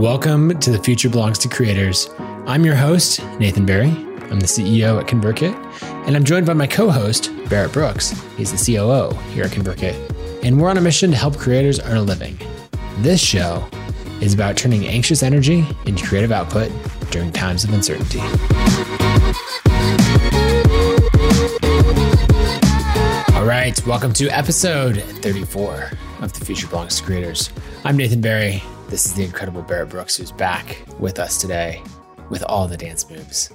Welcome to The Future Belongs to Creators. I'm your host, Nathan Barry. I'm the CEO at ConvertKit, and I'm joined by my co host, Barrett Brooks. He's the COO here at ConvertKit, and we're on a mission to help creators earn a living. This show is about turning anxious energy into creative output during times of uncertainty. All right, welcome to episode 34 of The Future Belongs to Creators. I'm Nathan Barry. This is the incredible Barrett Brooks who's back with us today with all the dance moves.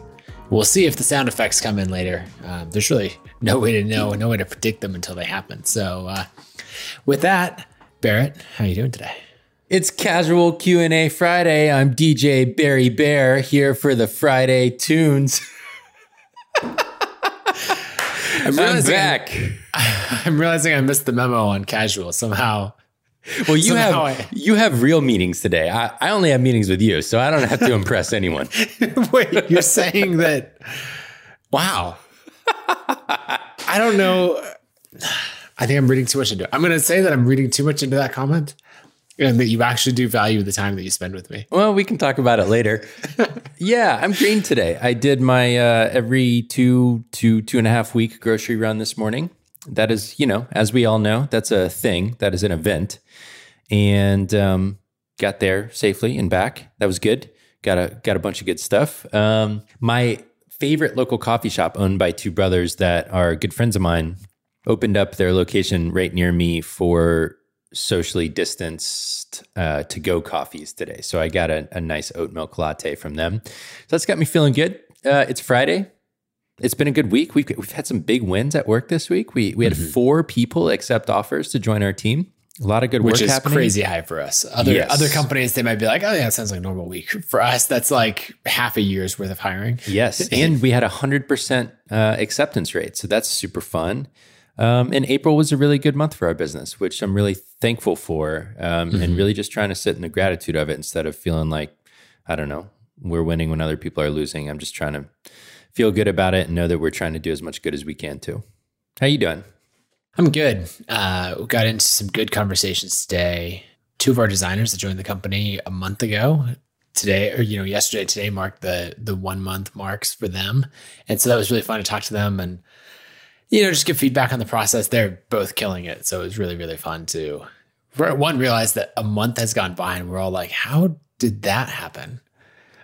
We'll see if the sound effects come in later. Um, there's really no way to know, no way to predict them until they happen. So, uh, with that, Barrett, how are you doing today? It's casual Q&A Friday. I'm DJ Barry Bear here for the Friday tunes. I'm, I'm back. I'm realizing I missed the memo on casual somehow. Well, you have I, you have real meetings today. I, I only have meetings with you, so I don't have to impress anyone. Wait, you're saying that? Wow. I don't know. I think I'm reading too much into it. I'm going to say that I'm reading too much into that comment and that you actually do value the time that you spend with me. Well, we can talk about it later. yeah, I'm green today. I did my uh, every two to two and a half week grocery run this morning. That is, you know, as we all know, that's a thing. That is an event and um, got there safely and back. That was good. Got a got a bunch of good stuff. Um, my favorite local coffee shop, owned by two brothers that are good friends of mine, opened up their location right near me for socially distanced uh, to go coffees today. So I got a, a, nice oat milk latte from them. So that's got me feeling good. Uh, it's Friday. It's been a good week. We've, we've had some big wins at work this week. We we had mm-hmm. four people accept offers to join our team. A lot of good Which work is happening. crazy high for us. Other yes. other companies they might be like, oh yeah, it sounds like a normal week. For us, that's like half a year's worth of hiring. Yes, and we had a hundred percent uh, acceptance rate, so that's super fun. Um, and April was a really good month for our business, which I'm really thankful for, um, mm-hmm. and really just trying to sit in the gratitude of it instead of feeling like I don't know we're winning when other people are losing. I'm just trying to feel good about it and know that we're trying to do as much good as we can too. How you doing? I'm good. Uh, we got into some good conversations today. Two of our designers that joined the company a month ago today, or you know, yesterday, today marked the the one month marks for them, and so that was really fun to talk to them and you know just give feedback on the process. They're both killing it, so it was really really fun to one realize that a month has gone by and we're all like, how did that happen?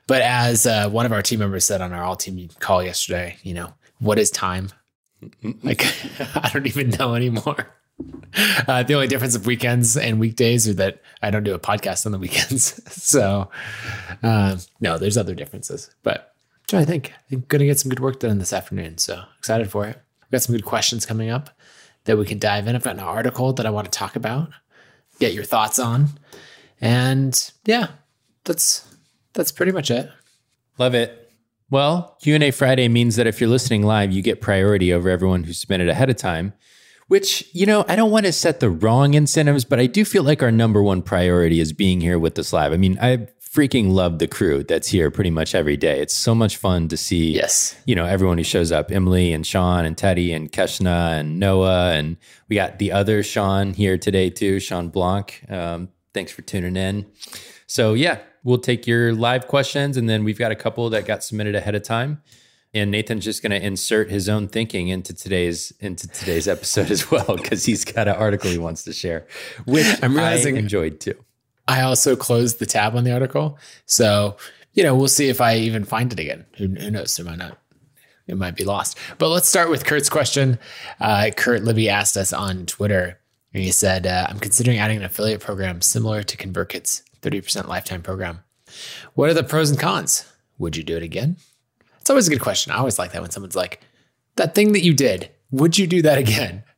But as uh, one of our team members said on our all team call yesterday, you know, what is time? Like, I don't even know anymore. Uh, the only difference of weekends and weekdays are that I don't do a podcast on the weekends. so, uh, no, there's other differences. But I think I'm going to get some good work done this afternoon. So excited for it. We've got some good questions coming up that we can dive in. I've got an article that I want to talk about, get your thoughts on. And yeah, that's that's pretty much it. Love it. Well, Q&A Friday means that if you're listening live, you get priority over everyone who submitted ahead of time, which, you know, I don't want to set the wrong incentives, but I do feel like our number one priority is being here with us live. I mean, I freaking love the crew that's here pretty much every day. It's so much fun to see, yes. you know, everyone who shows up, Emily and Sean and Teddy and Keshna and Noah. And we got the other Sean here today too, Shawn Blanc. Um, thanks for tuning in. So yeah, we'll take your live questions, and then we've got a couple that got submitted ahead of time. And Nathan's just going to insert his own thinking into today's into today's episode as well because he's got an article he wants to share, which I'm realizing I enjoyed too. I also closed the tab on the article, so you know we'll see if I even find it again. Who, who knows? It might not. It might be lost. But let's start with Kurt's question. Uh, Kurt Libby asked us on Twitter, and he said, uh, "I'm considering adding an affiliate program similar to ConvertKit's 30% lifetime program. What are the pros and cons? Would you do it again? It's always a good question. I always like that when someone's like, that thing that you did, would you do that again?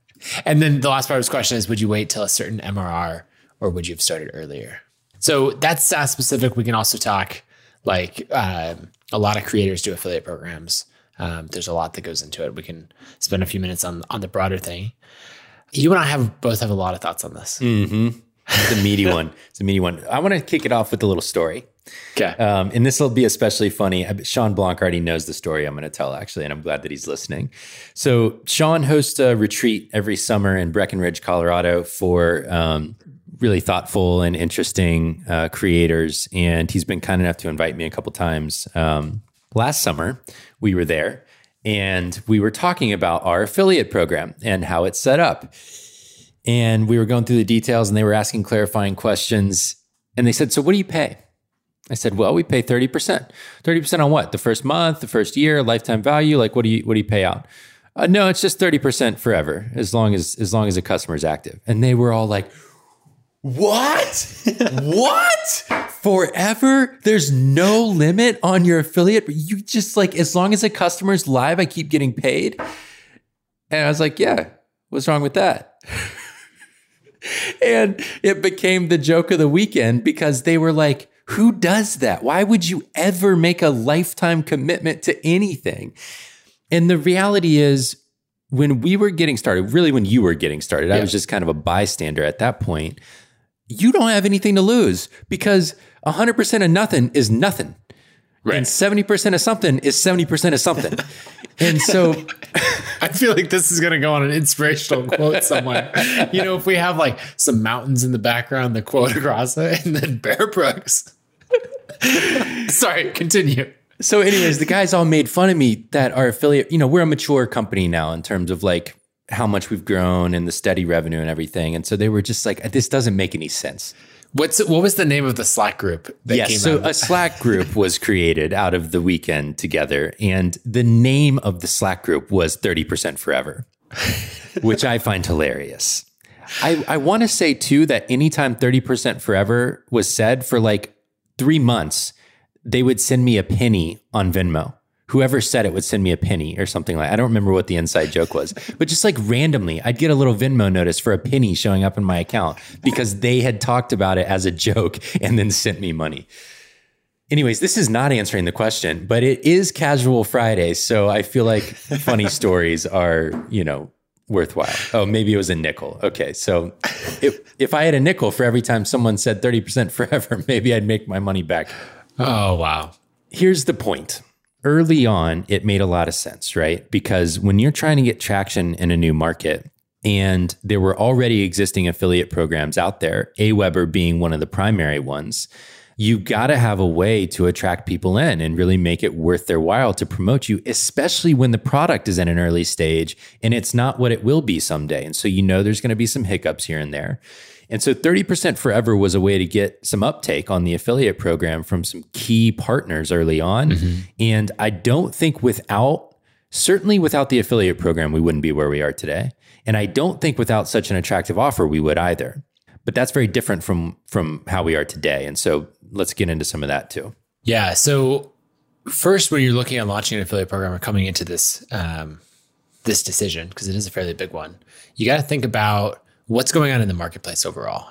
And then the last part of his question is, would you wait till a certain MRR or would you have started earlier? So that's SaaS specific. We can also talk like uh, a lot of creators do affiliate programs. Um, there's a lot that goes into it. We can spend a few minutes on on the broader thing. You and I have both have a lot of thoughts on this. Mm-hmm. It's a meaty one. It's a meaty one. I want to kick it off with a little story. Okay. Um, and this will be especially funny. Shawn Blanc already knows the story I'm going to tell, actually, and I'm glad that he's listening. So, Shawn hosts a retreat every summer in Breckenridge, Colorado for um, really thoughtful and interesting uh, creators. And he's been kind enough to invite me a couple times. Um, last summer, we were there and we were talking about our affiliate program and how it's set up. And we were going through the details and they were asking clarifying questions. And they said, So, what do you pay? I said, Well, we pay 30%. 30% on what? The first month, the first year, lifetime value? Like, what do you, what do you pay out? Uh, no, it's just 30% forever as long as, as long as the customer is active. And they were all like, what? what? Forever? There's no limit on your affiliate. You just like, as long as a customer's live, I keep getting paid. And I was like, yeah, what's wrong with that? and it became the joke of the weekend because they were like, who does that? Why would you ever make a lifetime commitment to anything? And the reality is, when we were getting started, really when you were getting started, yeah. I was just kind of a bystander at that point you don't have anything to lose because 100% of nothing is nothing. Right. And 70% of something is 70% of something. and so I feel like this is going to go on an inspirational quote somewhere. You know, if we have like some mountains in the background, the quote across it, and then Bear Brooks. Sorry, continue. So, anyways, the guys all made fun of me that our affiliate, you know, we're a mature company now in terms of like how much we've grown and the steady revenue and everything. And so they were just like, this doesn't make any sense. What's what was the name of the Slack group? yes, so a Slack group was created out of the weekend together, and the name of the Slack group was Thirty Percent Forever, which I find hilarious. I, I want to say too that anytime Thirty Percent Forever was said for like three months, they would send me a penny on Venmo whoever said it would send me a penny or something like I don't remember what the inside joke was, but just like randomly, I'd get a little Venmo notice for a penny showing up in my account because they had talked about it as a joke and then sent me money. Anyways, this is not answering the question, but it is casual Friday, so I feel like funny stories are, you know, worthwhile. Oh, maybe it was a nickel. Okay, so if if I had a nickel for every time someone said 30% forever, maybe I'd make my money back. Oh, wow. Here's the point early on, it made a lot of sense, right? Because when you're trying to get traction in a new market, and there were already existing affiliate programs out there, Aweber being one of the primary ones, you got to have a way to attract people in and really make it worth their while to promote you, especially when the product is in an early stage and it's not what it will be someday. And so you know there's going to be some hiccups here and there. And so 30% forever was a way to get some uptake on the affiliate program from some key partners early on. Mm-hmm. And I don't think without, certainly without the affiliate program, we wouldn't be where we are today. And I don't think without such an attractive offer, we would either. But that's very different from from how we are today. And so let's get into some of that too. Yeah. So first, when you're looking at launching an affiliate program or coming into this um, this decision, because it is a fairly big one, you got to think about what's going on in the marketplace overall.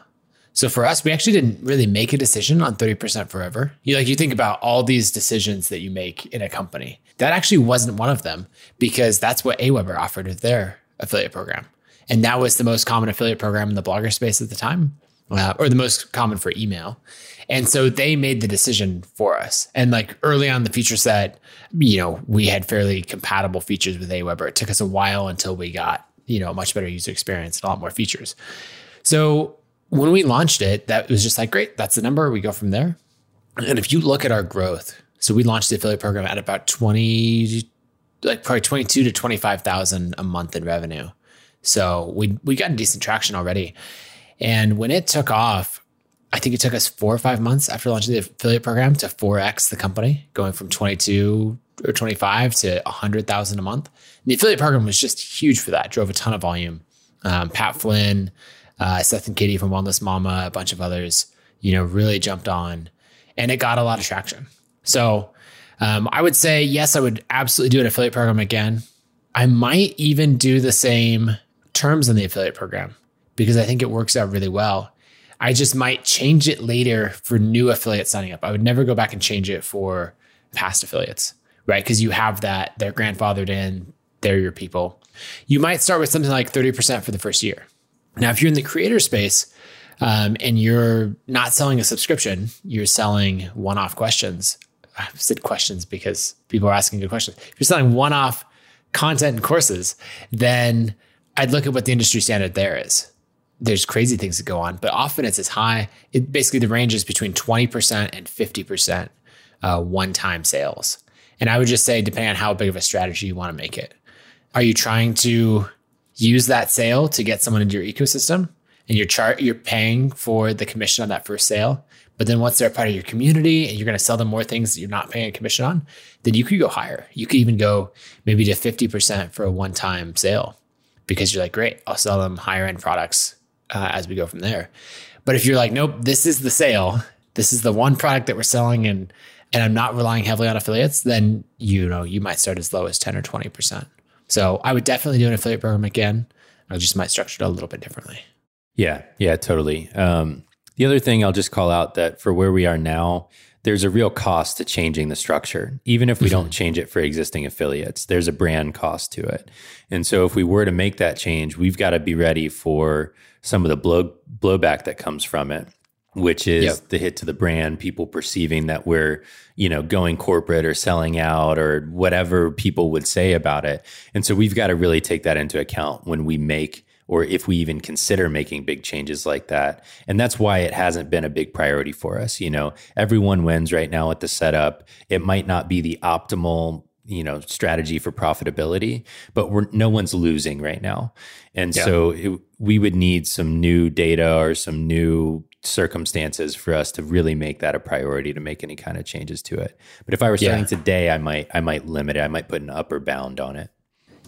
So for us, we actually didn't really make a decision on 30% forever. You like you think about all these decisions that you make in a company. That actually wasn't one of them because that's what Aweber offered with their affiliate program. And that was the most common affiliate program in the blogger space at the time, uh, or the most common for email. And so they made the decision for us. And like early on the feature set, you know, we had fairly compatible features with Aweber. It took us a while until we got you know, a much better user experience and a lot more features. So when we launched it, that was just like, great, that's the number. We go from there. And if you look at our growth, so we launched the affiliate program at about 20, like probably 22 to 25,000 a month in revenue. So we, we got decent traction already. And when it took off, I think it took us four or five months after launching the affiliate program to 4x the company, going from 22 or 25 to 100,000 a month. The affiliate program was just huge for that, drove a ton of volume. Um, Pat Flynn, uh, Seth and Katie from Wellness Mama, a bunch of others, you know, really jumped on and it got a lot of traction. So um, I would say, yes, I would absolutely do an affiliate program again. I might even do the same terms in the affiliate program because I think it works out really well. I just might change it later for new affiliates signing up. I would never go back and change it for past affiliates right? Because you have that, they're grandfathered in, they're your people. You might start with something like 30% for the first year. Now, if you're in the creator space um, and you're not selling a subscription, you're selling one off questions. I said questions because people are asking good questions. If you're selling one off content and courses, then I'd look at what the industry standard there is. there's crazy things that go on, but often it's as high. It basically the range is between 20% and 50% uh, one time sales. And I would just say, depending on how big of a strategy you want to make it, are you trying to use that sale to get someone into your ecosystem and you're chart you're paying for the commission on that first sale? But then once they're part of your community and you're going to sell them more things that you're not paying a commission on, then you could go higher. You could even go maybe to 50% for a one time sale because you're like, great, I'll sell them higher end products uh, as we go from there. But if you're like, nope, this is the sale, this is the one product that we're selling, and and I'm not relying heavily on affiliates, then you know you might start as low as 10 or 20 percent. So I would definitely do an affiliate program again. I just might structure it a little bit differently. Yeah, yeah, totally. Um, the other thing I'll just call out that for where we are now, there's a real cost to changing the structure. Even if we mm-hmm. don't change it for existing affiliates, there's a brand cost to it. And so if we were to make that change, we've got to be ready for some of the blow blowback that comes from it which is yep. the hit to the brand people perceiving that we're you know going corporate or selling out or whatever people would say about it. And so we've got to really take that into account when we make or if we even consider making big changes like that. And that's why it hasn't been a big priority for us you know. Everyone wins right now with the setup. It might not be the optimal you know strategy for profitability but we're no one's losing right now. And yeah. so it, we would need some new data or some new circumstances for us to really make that a priority to make any kind of changes to it but if i were starting yeah. today i might i might limit it i might put an upper bound on it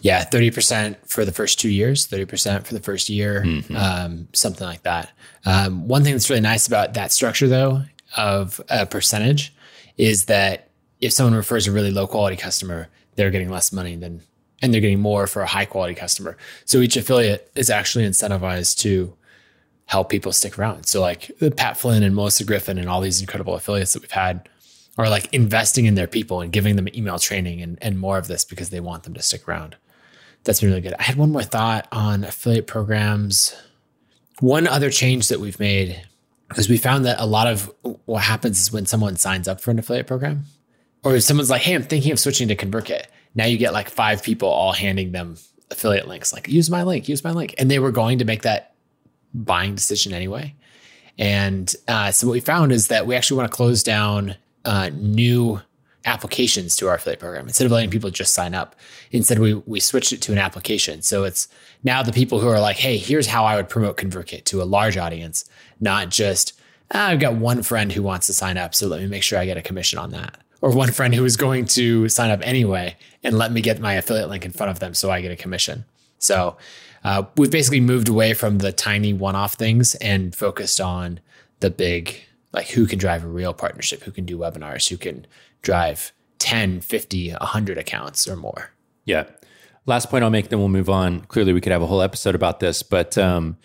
yeah 30% for the first two years 30% for the first year mm-hmm. um, something like that um, one thing that's really nice about that structure though of a percentage is that if someone refers a really low quality customer, they're getting less money than, and they're getting more for a high quality customer. So each affiliate is actually incentivized to help people stick around. So like Pat Flynn and Melissa Griffin and all these incredible affiliates that we've had are like investing in their people and giving them email training and, and more of this because they want them to stick around. That's been really good. I had one more thought on affiliate programs. One other change that we've made is we found that a lot of what happens is when someone signs up for an affiliate program, or if someone's like, hey, I'm thinking of switching to ConvertKit. Now you get like five people all handing them affiliate links, like use my link, use my link. And they were going to make that buying decision anyway. And uh, so what we found is that we actually want to close down uh, new applications to our affiliate program instead of letting people just sign up. Instead, we we switched it to an application. So it's now the people who are like, hey, here's how I would promote ConvertKit to a large audience, not just ah, I've got one friend who wants to sign up, so let me make sure I get a commission on that or one friend who is going to sign up anyway and let me get my affiliate link in front of them so I get a commission. So uh, we've basically moved away from the tiny one off things and focused on the big, like who can drive a real partnership, who can do webinars, who can drive 10, 50, 100 accounts or more. Yeah. Last point I'll make, then we'll move on. Clearly, we could have a whole episode about this. But, um,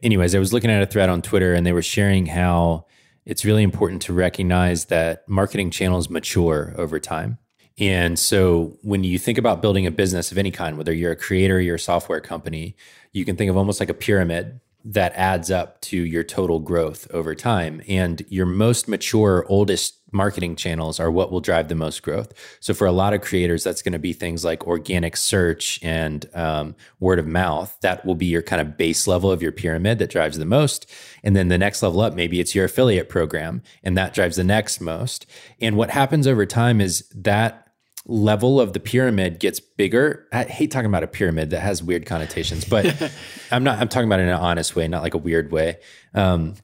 anyways, I was looking at a thread on Twitter and they were sharing how it's really important to recognize that marketing channels mature over time. And so when you think about building a business of any kind, whether you're a creator, you're a software company, you can think of almost like a pyramid that adds up to your total growth over time. And your most mature, oldest marketing channels are what will drive the most growth. So for a lot of creators, that's going to be things like organic search and um, word of mouth. That will be your kind of base level of your pyramid that drives the most. And then the next level up, maybe it's your affiliate program, and that drives the next most. And what happens over time is that level of the pyramid gets bigger. I hate talking about a pyramid that has weird connotations, but I'm not, I'm talking about it in an honest way, not like a weird way. Um,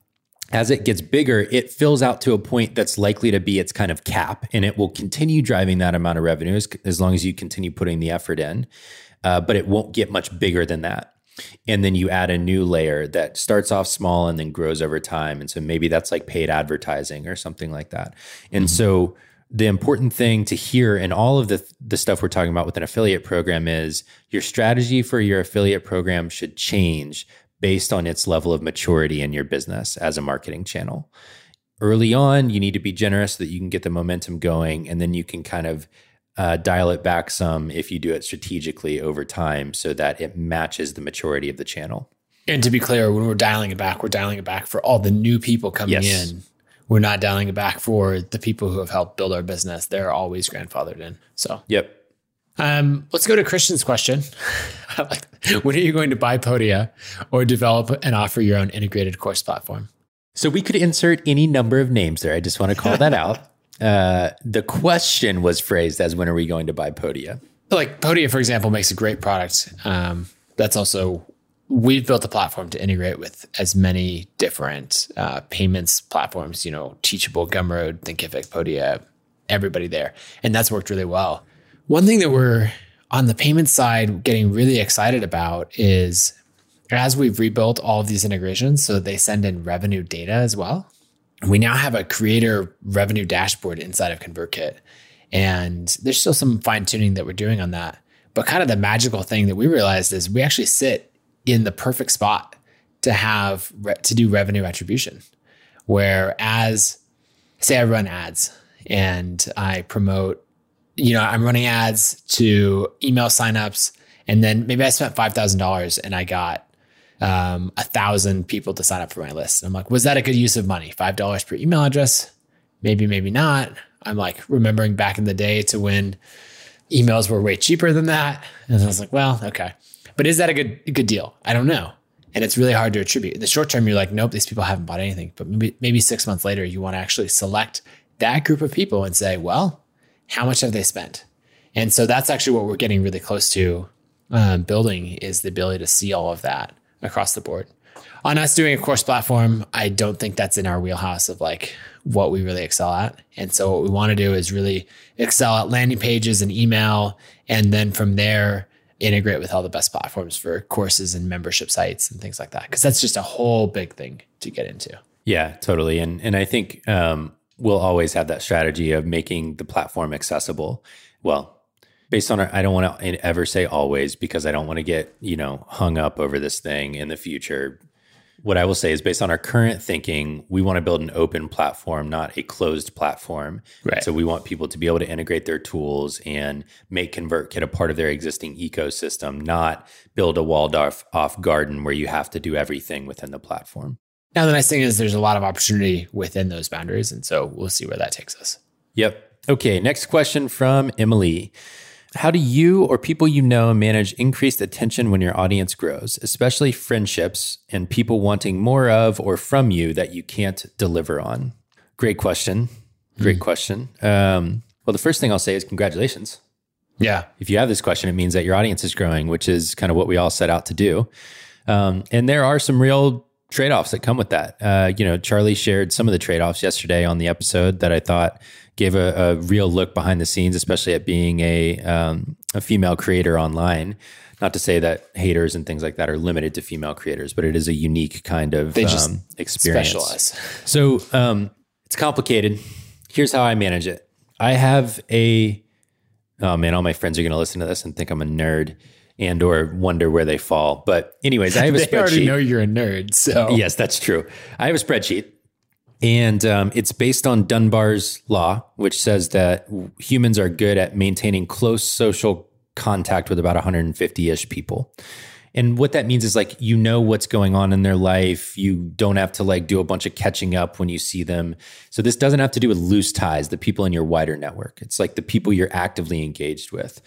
as it gets bigger, it fills out to a point that's likely to be its kind of cap, and it will continue driving that amount of revenue as, as long as you continue putting the effort in. Uh, but it won't get much bigger than that. And then you add a new layer that starts off small and then grows over time. And so maybe that's like paid advertising or something like that. And mm-hmm. so the important thing to hear in all of the the stuff we're talking about with an affiliate program is your strategy for your affiliate program should change based on its level of maturity in your business as a marketing channel. Early on, you need to be generous so that you can get the momentum going, and then you can kind of uh, dial it back some if you do it strategically over time so that it matches the maturity of the channel. And to be clear, when we're dialing it back, we're dialing it back for all the new people coming yes. in we're not dialing it back for the people who have helped build our business. They're always grandfathered in. So, yep. Um, let's go to Christian's question. when are you going to buy Podia or develop and offer your own integrated course platform? So we could insert any number of names there. I just want to call that out. Uh, the question was phrased as when are we going to buy Podia? Like Podia, for example, makes a great product. Um, that's also we've built a platform to integrate with as many different uh, payments platforms. You know, Teachable, Gumroad, Thinkific, Podia, everybody there, and that's worked really well. One thing that we're on the payment side getting really excited about is as we've rebuilt all of these integrations so they send in revenue data as well we now have a creator revenue dashboard inside of convertkit and there's still some fine tuning that we're doing on that but kind of the magical thing that we realized is we actually sit in the perfect spot to have to do revenue attribution where as say i run ads and i promote you know i'm running ads to email signups and then maybe i spent $5000 and i got um, a thousand people to sign up for my list. And I'm like, was that a good use of money? Five dollars per email address? Maybe, maybe not. I'm like remembering back in the day to when emails were way cheaper than that. And I was like, well, okay. But is that a good good deal? I don't know. And it's really hard to attribute. In the short term, you're like, nope, these people haven't bought anything. But maybe maybe six months later, you want to actually select that group of people and say, well, how much have they spent? And so that's actually what we're getting really close to um, building is the ability to see all of that across the board. On us doing a course platform, I don't think that's in our wheelhouse of like what we really excel at. And so what we want to do is really excel at landing pages and email. And then from there, integrate with all the best platforms for courses and membership sites and things like that. Cause that's just a whole big thing to get into. Yeah, totally. And and I think um, we'll always have that strategy of making the platform accessible. Well, based on our, I don't want to ever say always because I don't want to get, you know, hung up over this thing in the future. What I will say is based on our current thinking, we want to build an open platform, not a closed platform. Right. So we want people to be able to integrate their tools and make ConvertKit a part of their existing ecosystem, not build a walled off, off garden where you have to do everything within the platform. Now, the nice thing is there's a lot of opportunity within those boundaries. And so we'll see where that takes us. Yep. Okay. Next question from Emily. How do you or people you know manage increased attention when your audience grows, especially friendships and people wanting more of or from you that you can't deliver on? Great question. Great mm. question. Um, well, the first thing I'll say is congratulations. Yeah. If you have this question, it means that your audience is growing, which is kind of what we all set out to do. Um, and there are some real trade offs that come with that. Uh, you know, Charli shared some of the trade offs yesterday on the episode that I thought gave a, a, real look behind the scenes, especially at being a um, a female creator online. Not to say that haters and things like that are limited to female creators, but it is a unique kind of um, experience. Specialize. So um, it's complicated. Here's how I manage it. I have a oh man, all my friends are going to listen to this and think I'm a nerd and or wonder where they fall. But anyways, I have a they spreadsheet. already know you're a nerd, so yes, that's true. I have a spreadsheet and um, it's based on Dunbar's law, which says that humans are good at maintaining close social contact with about 150 ish people. And what that means is like, you know what's going on in their life. You don't have to like do a bunch of catching up when you see them. So this doesn't have to do with loose ties, the people in your wider network. It's like the people you're actively engaged with.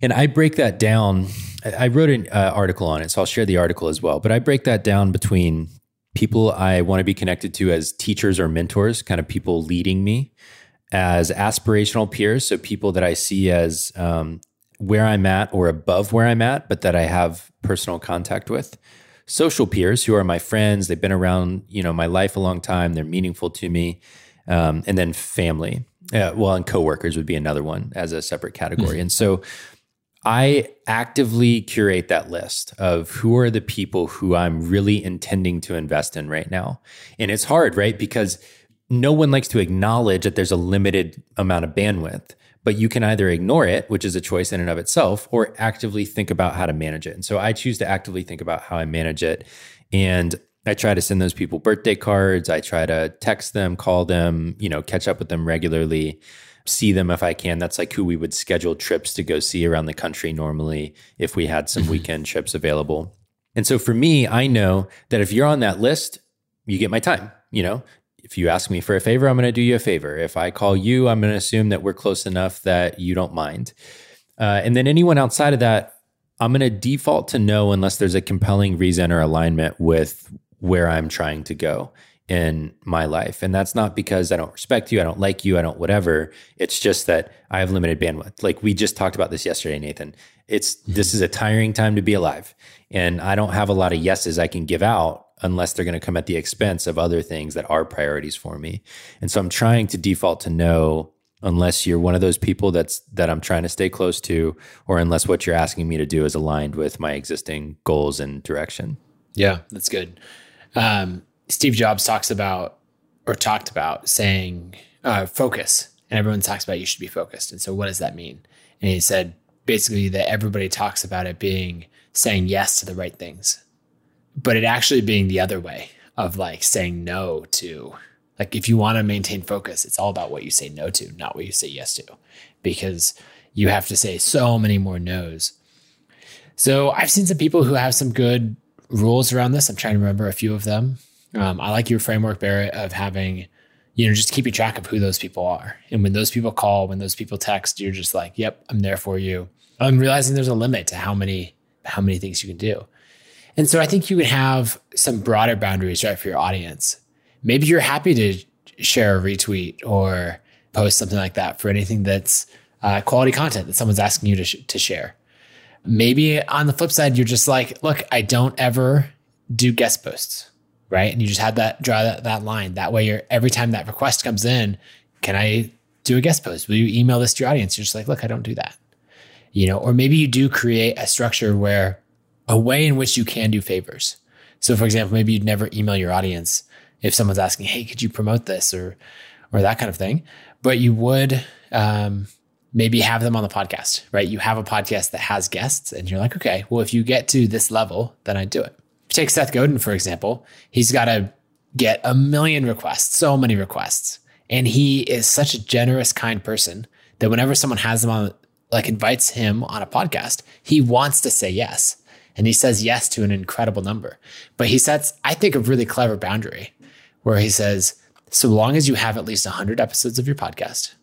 And I break that down. I wrote an uh, article on it, so I'll share the article as well. But I break that down between people I want to be connected to as teachers or mentors, kind of people leading me, as aspirational peers, so people that I see as um, where I'm at or above where I'm at, but that I have personal contact with. Social peers who are my friends, they've been around, you know, my life a long time, they're meaningful to me, um, and then family. Uh, well, and coworkers would be another one as a separate category. Mm-hmm. And so I actively curate that list of who are the people who I'm really intending to invest in right now. And it's hard, right? Because no one likes to acknowledge that there's a limited amount of bandwidth, but you can either ignore it, which is a choice in and of itself, or actively think about how to manage it. And so I choose to actively think about how I manage it. And I try to send those people birthday cards. I try to text them, call them, you know, catch up with them regularly see them if I can. That's like who we would schedule trips to go see around the country normally if we had some mm-hmm. weekend trips available. And so for me, I know that if you're on that list, you get my time. You know, if you ask me for a favor, I'm going to do you a favor. If I call you, I'm going to assume that we're close enough that you don't mind. Uh, and then anyone outside of that, I'm going to default to no unless there's a compelling reason or alignment with where I'm trying to go in my life. And that's not because I don't respect you, I don't like you, I don't whatever. It's just that I have limited bandwidth. Like we just talked about this yesterday, Nathan. It's mm-hmm. this is a tiring time to be alive. And I don't have a lot of yeses I can give out unless they're going to come at the expense of other things that are priorities for me. And so I'm trying to default to no unless you're one of those people that's that I'm trying to stay close to or unless what you're asking me to do is aligned with my existing goals and direction. Yeah, that's good. Um, Steve Jobs talks about or talked about saying uh, focus, and everyone talks about you should be focused. And so, what does that mean? And he said basically that everybody talks about it being saying yes to the right things, but it actually being the other way of like saying no to. Like, if you want to maintain focus, it's all about what you say no to, not what you say yes to, because you have to say so many more no's. So, I've seen some people who have some good rules around this. I'm trying to remember a few of them. Um, I like your framework, Barrett, of having, you know, just keeping track of who those people are. And when those people call, when those people text, you're just like, yep, I'm there for you. I'm realizing there's a limit to how many, how many things you can do. And so I think you can have some broader boundaries, right, for your audience. Maybe you're happy to share a retweet or post something like that for anything that's uh, quality content that someone's asking you to, sh- to share. Maybe on the flip side, you're just like, look, I don't ever do guest posts right? And you just had that draw that, that line. That way, you're every time that request comes in, can I do a guest post? Will you email this to your audience? You're just like, look, I don't do that, you know. Or maybe you do create a structure where a way in which you can do favors. So, for example, maybe you'd never email your audience if someone's asking, "Hey, could you promote this?" or or that kind of thing, but you would. Um, maybe have them on the podcast, right? You have a podcast that has guests, and you're like, okay, well, if you get to this level, then I do it take Seth Godin, for example, he's got to get a million requests, so many requests. And he is such a generous, kind person that whenever someone has him on, like invites him on a podcast, he wants to say yes. And he says yes to an incredible number. But he sets, I think, a really clever boundary where he says, so long as you have at least 100 episodes of your podcast,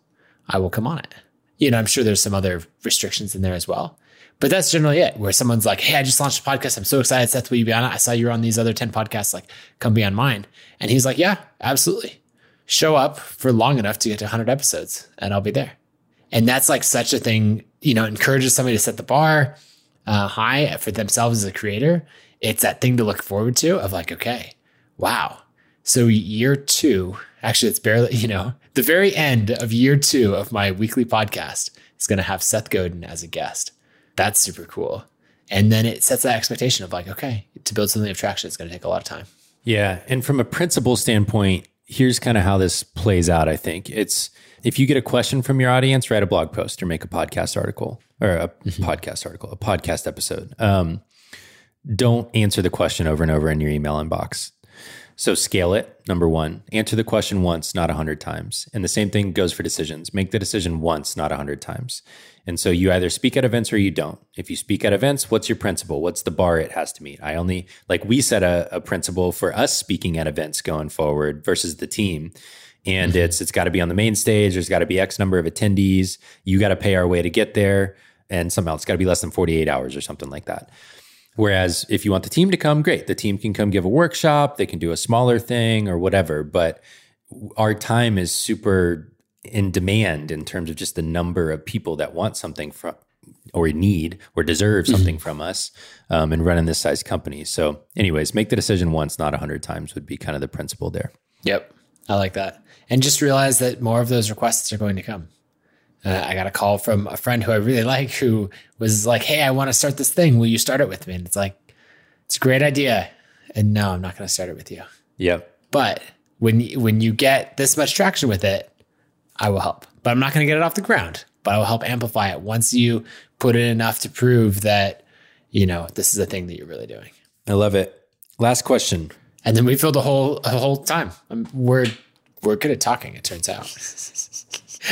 I will come on it. You know, I'm sure there's some other restrictions in there as well. But that's generally it, where someone's like, Hey, I just launched a podcast. I'm so excited. Seth, will you be on it? I saw you're on these other 10 podcasts. Like, come be on mine. And he's like, Yeah, absolutely. Show up for long enough to get to 100 episodes and I'll be there. And that's like such a thing, you know, encourages somebody to set the bar uh, high for themselves as a creator. It's that thing to look forward to of like, okay, wow. So year two, actually, it's barely, you know, the very end of year two of my weekly podcast is going to have Seth Godin as a guest. That's super cool. And then it sets that expectation of like, okay, to build something of traction, it's going to take a lot of time. Yeah. And from a principle standpoint, here's kind of how this plays out. I think it's if you get a question from your audience, write a blog post or make a podcast article or a mm-hmm. podcast article, a podcast episode. Um, don't answer the question over and over in your email inbox. So scale it. Number one, answer the question once, not a hundred times. And the same thing goes for decisions. Make the decision once, not a hundred times. And so you either speak at events or you don't. If you speak at events, what's your principle? What's the bar it has to meet? I only like we set a, a principle for us speaking at events going forward versus the team. And mm-hmm. it's it's got to be on the main stage. There's got to be X number of attendees. You got to pay our way to get there, and somehow it's got to be less than 48 hours or something like that. Whereas if you want the team to come, great. The team can come give a workshop, they can do a smaller thing or whatever. But our time is super in demand in terms of just the number of people that want something from or need or deserve mm-hmm. something mm-hmm. from us um, and running this size company. So, anyways, make the decision once, not a hundred times would be kind of the principle there. Yep. I like that. And just realize that more of those requests are going to come. Uh, I got a call from a friend who I really like who was like, Hey, I want to start this thing. Will you start it with me? And it's like, it's a great idea. And no, I'm not going to start it with you. Yep. But when, when you get this much traction with it, I will help. But I'm not going to get it off the ground, but I will help amplify it once you put in enough to prove that, you know, this is a thing that you're really doing. I love it. Last question. And then we filled the whole, the whole time. Um, we're, we're good at talking, it turns out.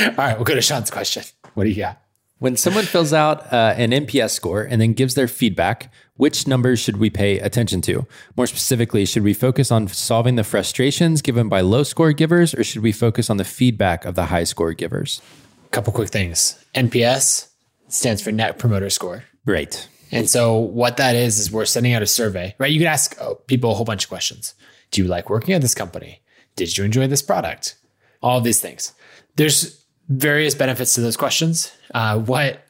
All right, we'll go to Sean's question. What do you got? When someone fills out uh, an NPS score and then gives their feedback, which numbers should we pay attention to? More specifically, should we focus on solving the frustrations given by low score givers or should we focus on the feedback of the high score givers? A couple quick things. NPS, stands for Net Promoter Score. Right. And so what that is is we're sending out a survey, right? You can ask oh, people a whole bunch of questions. Do you like working at this company? Did you enjoy this product? All these things. There's various benefits to those questions. Uh, what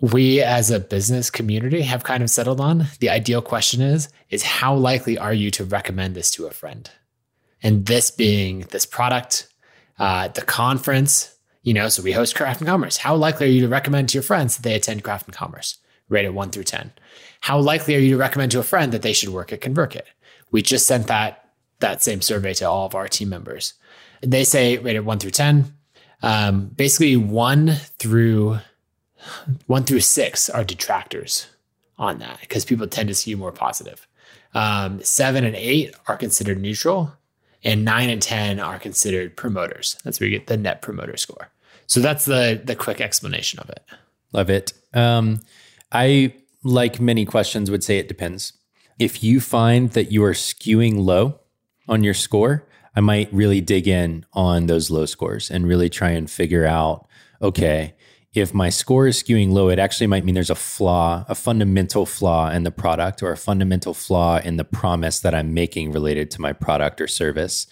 we as a business community have kind of settled on the ideal question is is how likely are you to recommend this to a friend? And this being this product uh, the conference you know so we host craft and commerce. How likely are you to recommend to your friends that they attend craft and commerce? Rated 1 through 10 how likely are you to recommend to a friend that they should work at convertkit? We just sent that that same survey to all of our team members. They say rated 1 through 10 um, basically 1 through one through six are detractors on that because people tend to skew more positive. Um, seven and eight are considered neutral, and nine and 10 are considered promoters. That's where you get the net promoter score. So that's the, the quick explanation of it. Love it. Um, I, like many questions, would say it depends. If you find that you are skewing low on your score, I might really dig in on those low scores and really try and figure out okay, if my score is skewing low, it actually might mean there's a flaw, a fundamental flaw in the product or a fundamental flaw in the promise that I'm making related to my product or service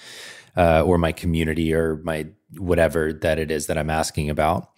uh, or my community or my whatever that it is that I'm asking about.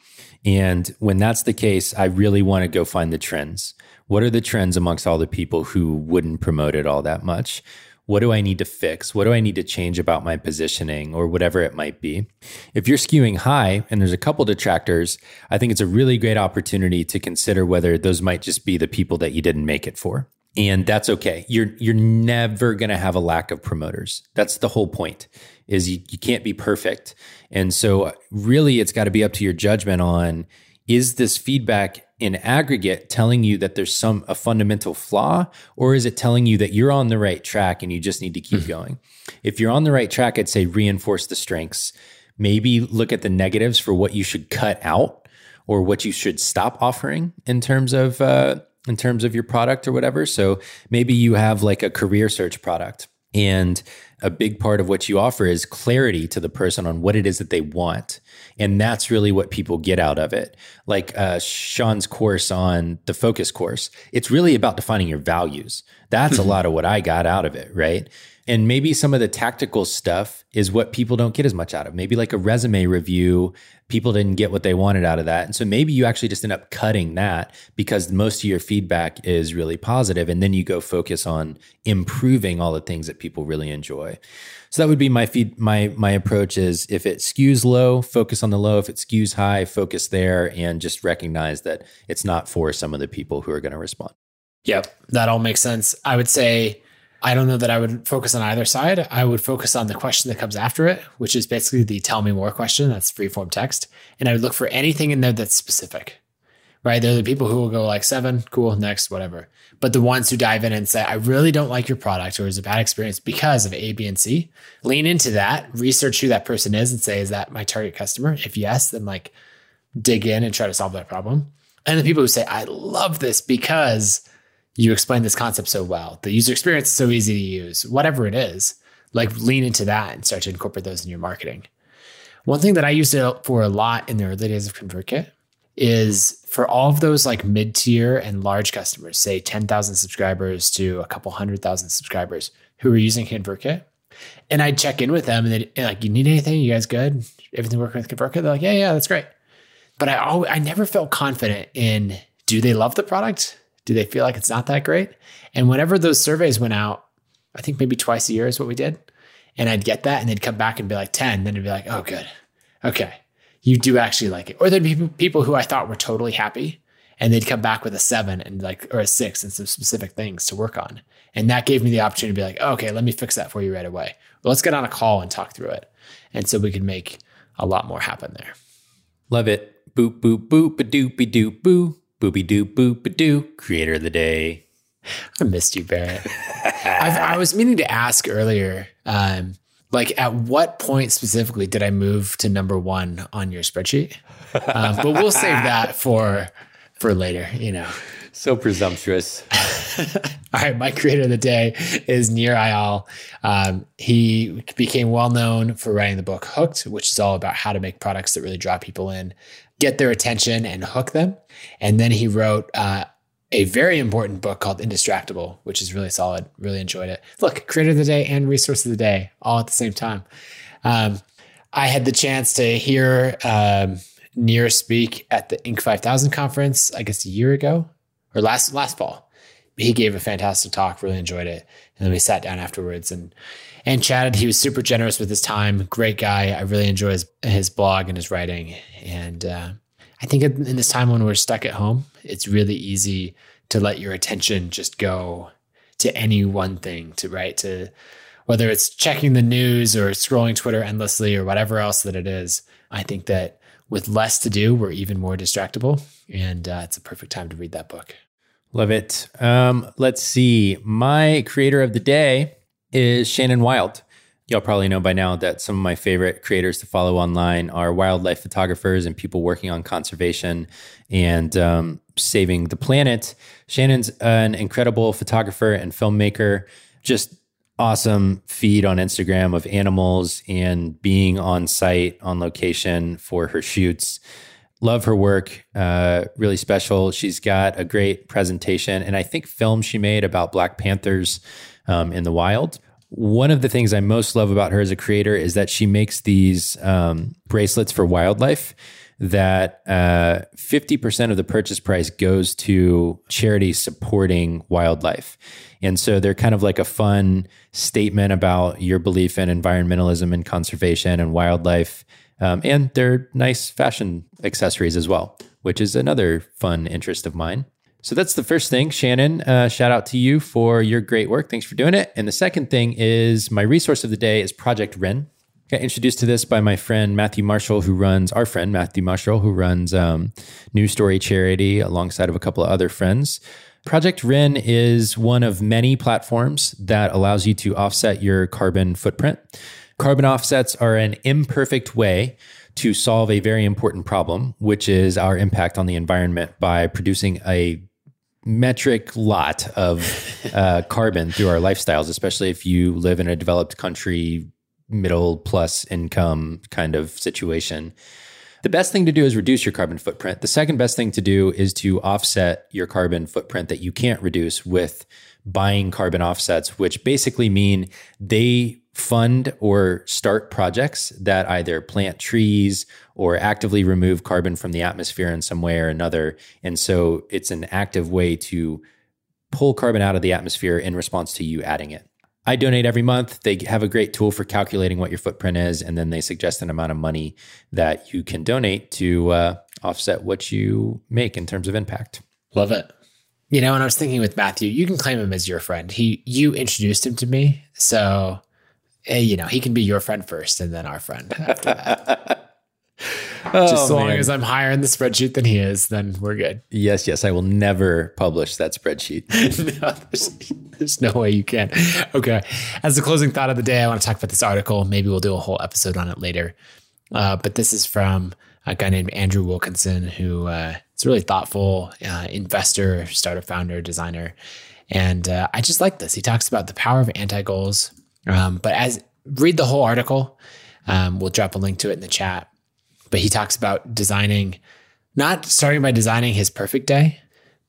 And when that's the case, I really want to go find the trends. What are the trends amongst all the people who wouldn't promote it all that much? What do I need to fix? What do I need to change about my positioning or whatever it might be? If you're skewing high and there's a couple detractors, I think it's a really great opportunity to consider whether those might just be the people that you didn't make it for. And that's okay. You're you're never going to have a lack of promoters. That's the whole point. Is you, you can't be perfect. And so really it's got to be up to your judgment on is this feedback in aggregate telling you that there's some a fundamental flaw or is it telling you that you're on the right track and you just need to keep mm-hmm. going? If you're on the right track i'd say reinforce the strengths. Maybe look at the negatives for what you should cut out or what you should stop offering in terms of uh, in terms of your product or whatever. So maybe you have like a career search product and a big part of what you offer is clarity to the person on what it is that they want and that's really what people get out of it. Like uh, Shawn's course on the focus course, it's really about defining your values. That's a lot of what I got out of it, right? And maybe some of the tactical stuff is what people don't get as much out of. Maybe like a resume review, people didn't get what they wanted out of that. And so maybe you actually just end up cutting that because most of your feedback is really positive, And then you go focus on improving all the things that people really enjoy. So that would be my feed. My my approach is if it skews low, focus on the low. If it skews high, focus there, and just recognize that it's not for some of the people who are going to respond. Yep, that all makes sense. I would say I don't know that I would focus on either side. I would focus on the question that comes after it, which is basically the tell me more question. That's free form text. And I would look for anything in there that's specific, right? There are the people who will go like seven, cool, next, whatever. But the ones who dive in and say, I really don't like your product or it's a bad experience because of A, B, and C, lean into that, research who that person is and say, is that my target customer? If yes, then like dig in and try to solve that problem. And the people who say, I love this because you explain this concept so well, the user experience is so easy to use, whatever it is, like lean into that and start to incorporate those in your marketing. One thing that I used it for a lot in the early days of ConvertKit is for all of those like mid tier and large customers, say 10,000 subscribers to a couple hundred thousand subscribers who are using ConvertKit. And I'd check in with them and they'd like, you need anything? You guys good? Everything working with ConvertKit? They're like, yeah, yeah, that's great. But I always, I never felt confident in do they love the product? Do they feel like it's not that great? And whenever those surveys went out, I think maybe twice a year is what we did. And I'd get that and they'd come back and be like 10. Then it'd be like, oh, good. Okay you do actually like it. Or there'd be people who I thought were totally happy and they'd come back with a seven and like, or a six and some specific things to work on. And that gave me the opportunity to be like, okay, let me fix that for you right away. Well, let's get on a call and talk through it. And so we could make a lot more happen there. Love it. Boop, boop, boop, a doopy doop, boo, boopy doop, boop, a doo, creator of the day. I missed you, Barrett. i was meaning to ask earlier. Um, like at what point specifically did I move to number one on your spreadsheet? Um, but we'll save that for for later. You know, so presumptuous. All right, my creator of the day is Nir Eyal. Um, he became well known for writing the book Hooked, which is all about how to make products that really draw people in. Get their attention and hook them. And then he wrote uh, a very important book called Indistractable, which is really solid. Really enjoyed it. Look, creator of the day and resource of the day all at the same time. Um, I had the chance to hear um, speak at the Inc. 5000 conference, I guess a year ago or last last fall. He gave a fantastic talk, really enjoyed it. And then we sat down afterwards and and chatted. He was super generous with his time. Great guy. I really enjoy his, his blog and his writing. And uh, I think in this time when we're stuck at home, it's really easy to let your attention just go to any one thing to right to whether it's checking the news or scrolling Twitter endlessly or whatever else that it is. I think that with less to do, we're even more distractible. And uh, it's a perfect time to read that book. Love it. Um, let's see. My creator of the day is Shannon Wild. Y'all probably know by now that some of my favorite creators to follow online are wildlife photographers and people working on conservation and um, saving the planet. Shannon's an incredible photographer and filmmaker, just awesome feed on Instagram of animals and being on site on location for her shoots. Love her work, uh, really special. She's got a great presentation, and I think film she made about Black Panthers um, in the wild. One of the things I most love about her as a creator is that she makes these um, bracelets for wildlife that uh, 50% of the purchase price goes to charities supporting wildlife. And so they're kind of like a fun statement about your belief in environmentalism and conservation and wildlife. Um, and they're nice fashion accessories as well, which is another fun interest of mine. So that's the first thing. Shannon, uh, shout out to you for your great work. Thanks for doing it. And the second thing is my resource of the day is Project Wren. Got introduced to this by my friend Matthew Marshall, who runs our friend Matthew Marshall, who runs um, New Story Charity alongside of a couple of other friends. Project Wren is one of many platforms that allows you to offset your carbon footprint. Carbon offsets are an imperfect way to solve a very important problem, which is our impact on the environment by producing a metric lot of uh, carbon through our lifestyles, especially if you live in a developed country, middle plus income kind of situation. The best thing to do is reduce your carbon footprint. The second best thing to do is to offset your carbon footprint that you can't reduce with buying carbon offsets, which basically mean they fund or start projects that either plant trees or actively remove carbon from the atmosphere in some way or another. And so it's an active way to pull carbon out of the atmosphere in response to you adding it. I donate every month. They have a great tool for calculating what your footprint is, and then they suggest an amount of money that you can donate to uh, offset what you make in terms of impact. Love it. You know, and I was thinking with Matthew, you can claim him as your friend. He, you introduced him to me, so you know he can be your friend first, and then our friend after that. oh, Just as long as I'm higher in the spreadsheet than he is, then we're good. Yes, yes, I will never publish that spreadsheet. no, there's, there's, no way you can. Okay. As the closing thought of the day, I want to talk about this article. Maybe we'll do a whole episode on it later. Uh, but this is from a guy named Andrew Wilkinson, who uh, it's a really thoughtful uh, investor, startup founder, designer. And uh, I just like this. He talks about the power of anti goals. Um, but as read the whole article, um, we'll drop a link to it in the chat. But he talks about designing, not starting by designing his perfect day,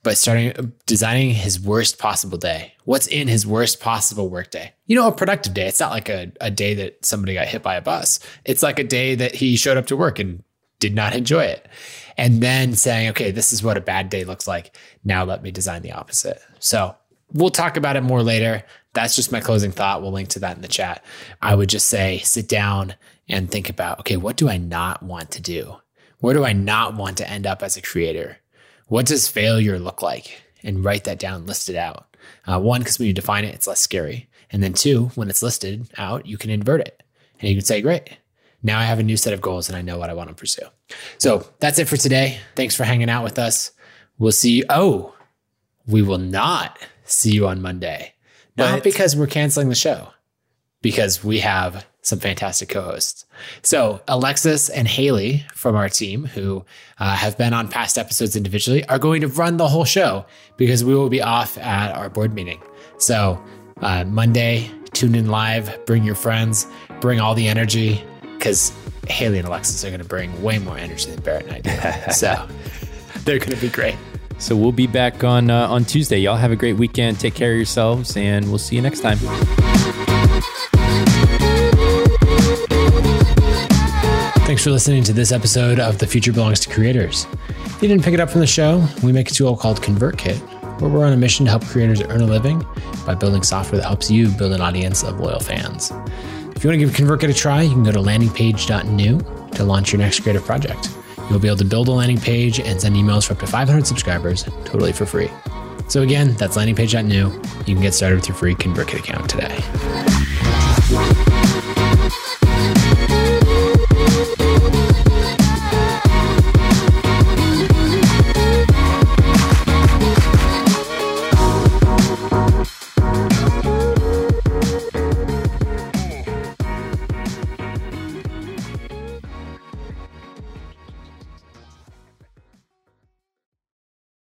but starting designing his worst possible day. What's in his worst possible work day? You know, a productive day. It's not like a, a day that somebody got hit by a bus. It's like a day that he showed up to work and did not enjoy it and then saying, okay, this is what a bad day looks like. Now let me design the opposite. So we'll talk about it more later. That's just my closing thought. We'll link to that in the chat. I would just say sit down and think about, okay, what do I not want to do? Where do I not want to end up as a creator? What does failure look like? And write that down, list it out. Uh, one, because when you define it, it's less scary. And then two, when it's listed out, you can invert it. And you can say, great, now I have a new set of goals and I know what I want to pursue. So that's it for today. Thanks for hanging out with us. We'll see you. Oh, we will not see you on Monday. Not because we're canceling the show, because we have some fantastic co-hosts. So Alexis and Haley from our team, who uh, have been on past episodes individually, are going to run the whole show because we will be off at our board meeting. So uh, Monday, tune in live, bring your friends, bring all the energy, because Haley and Alexis are going to bring way more energy than Barrett and I do. so they're going to be great. So we'll be back on uh, on Tuesday. Y'all have a great weekend. Take care of yourselves, and we'll see you next time. Thanks for listening to this episode of The Future Belongs to Creators. If you didn't pick it up from the show, we make a tool called ConvertKit, where we're on a mission to help creators earn a living by building software that helps you build an audience of loyal fans. If you want to give ConvertKit a try, you can go to landingpage.new to launch your next creative project. You'll be able to build a landing page and send emails for up to 500 subscribers totally for free. So again, that's landingpage.new. You can get started with your free ConvertKit account today.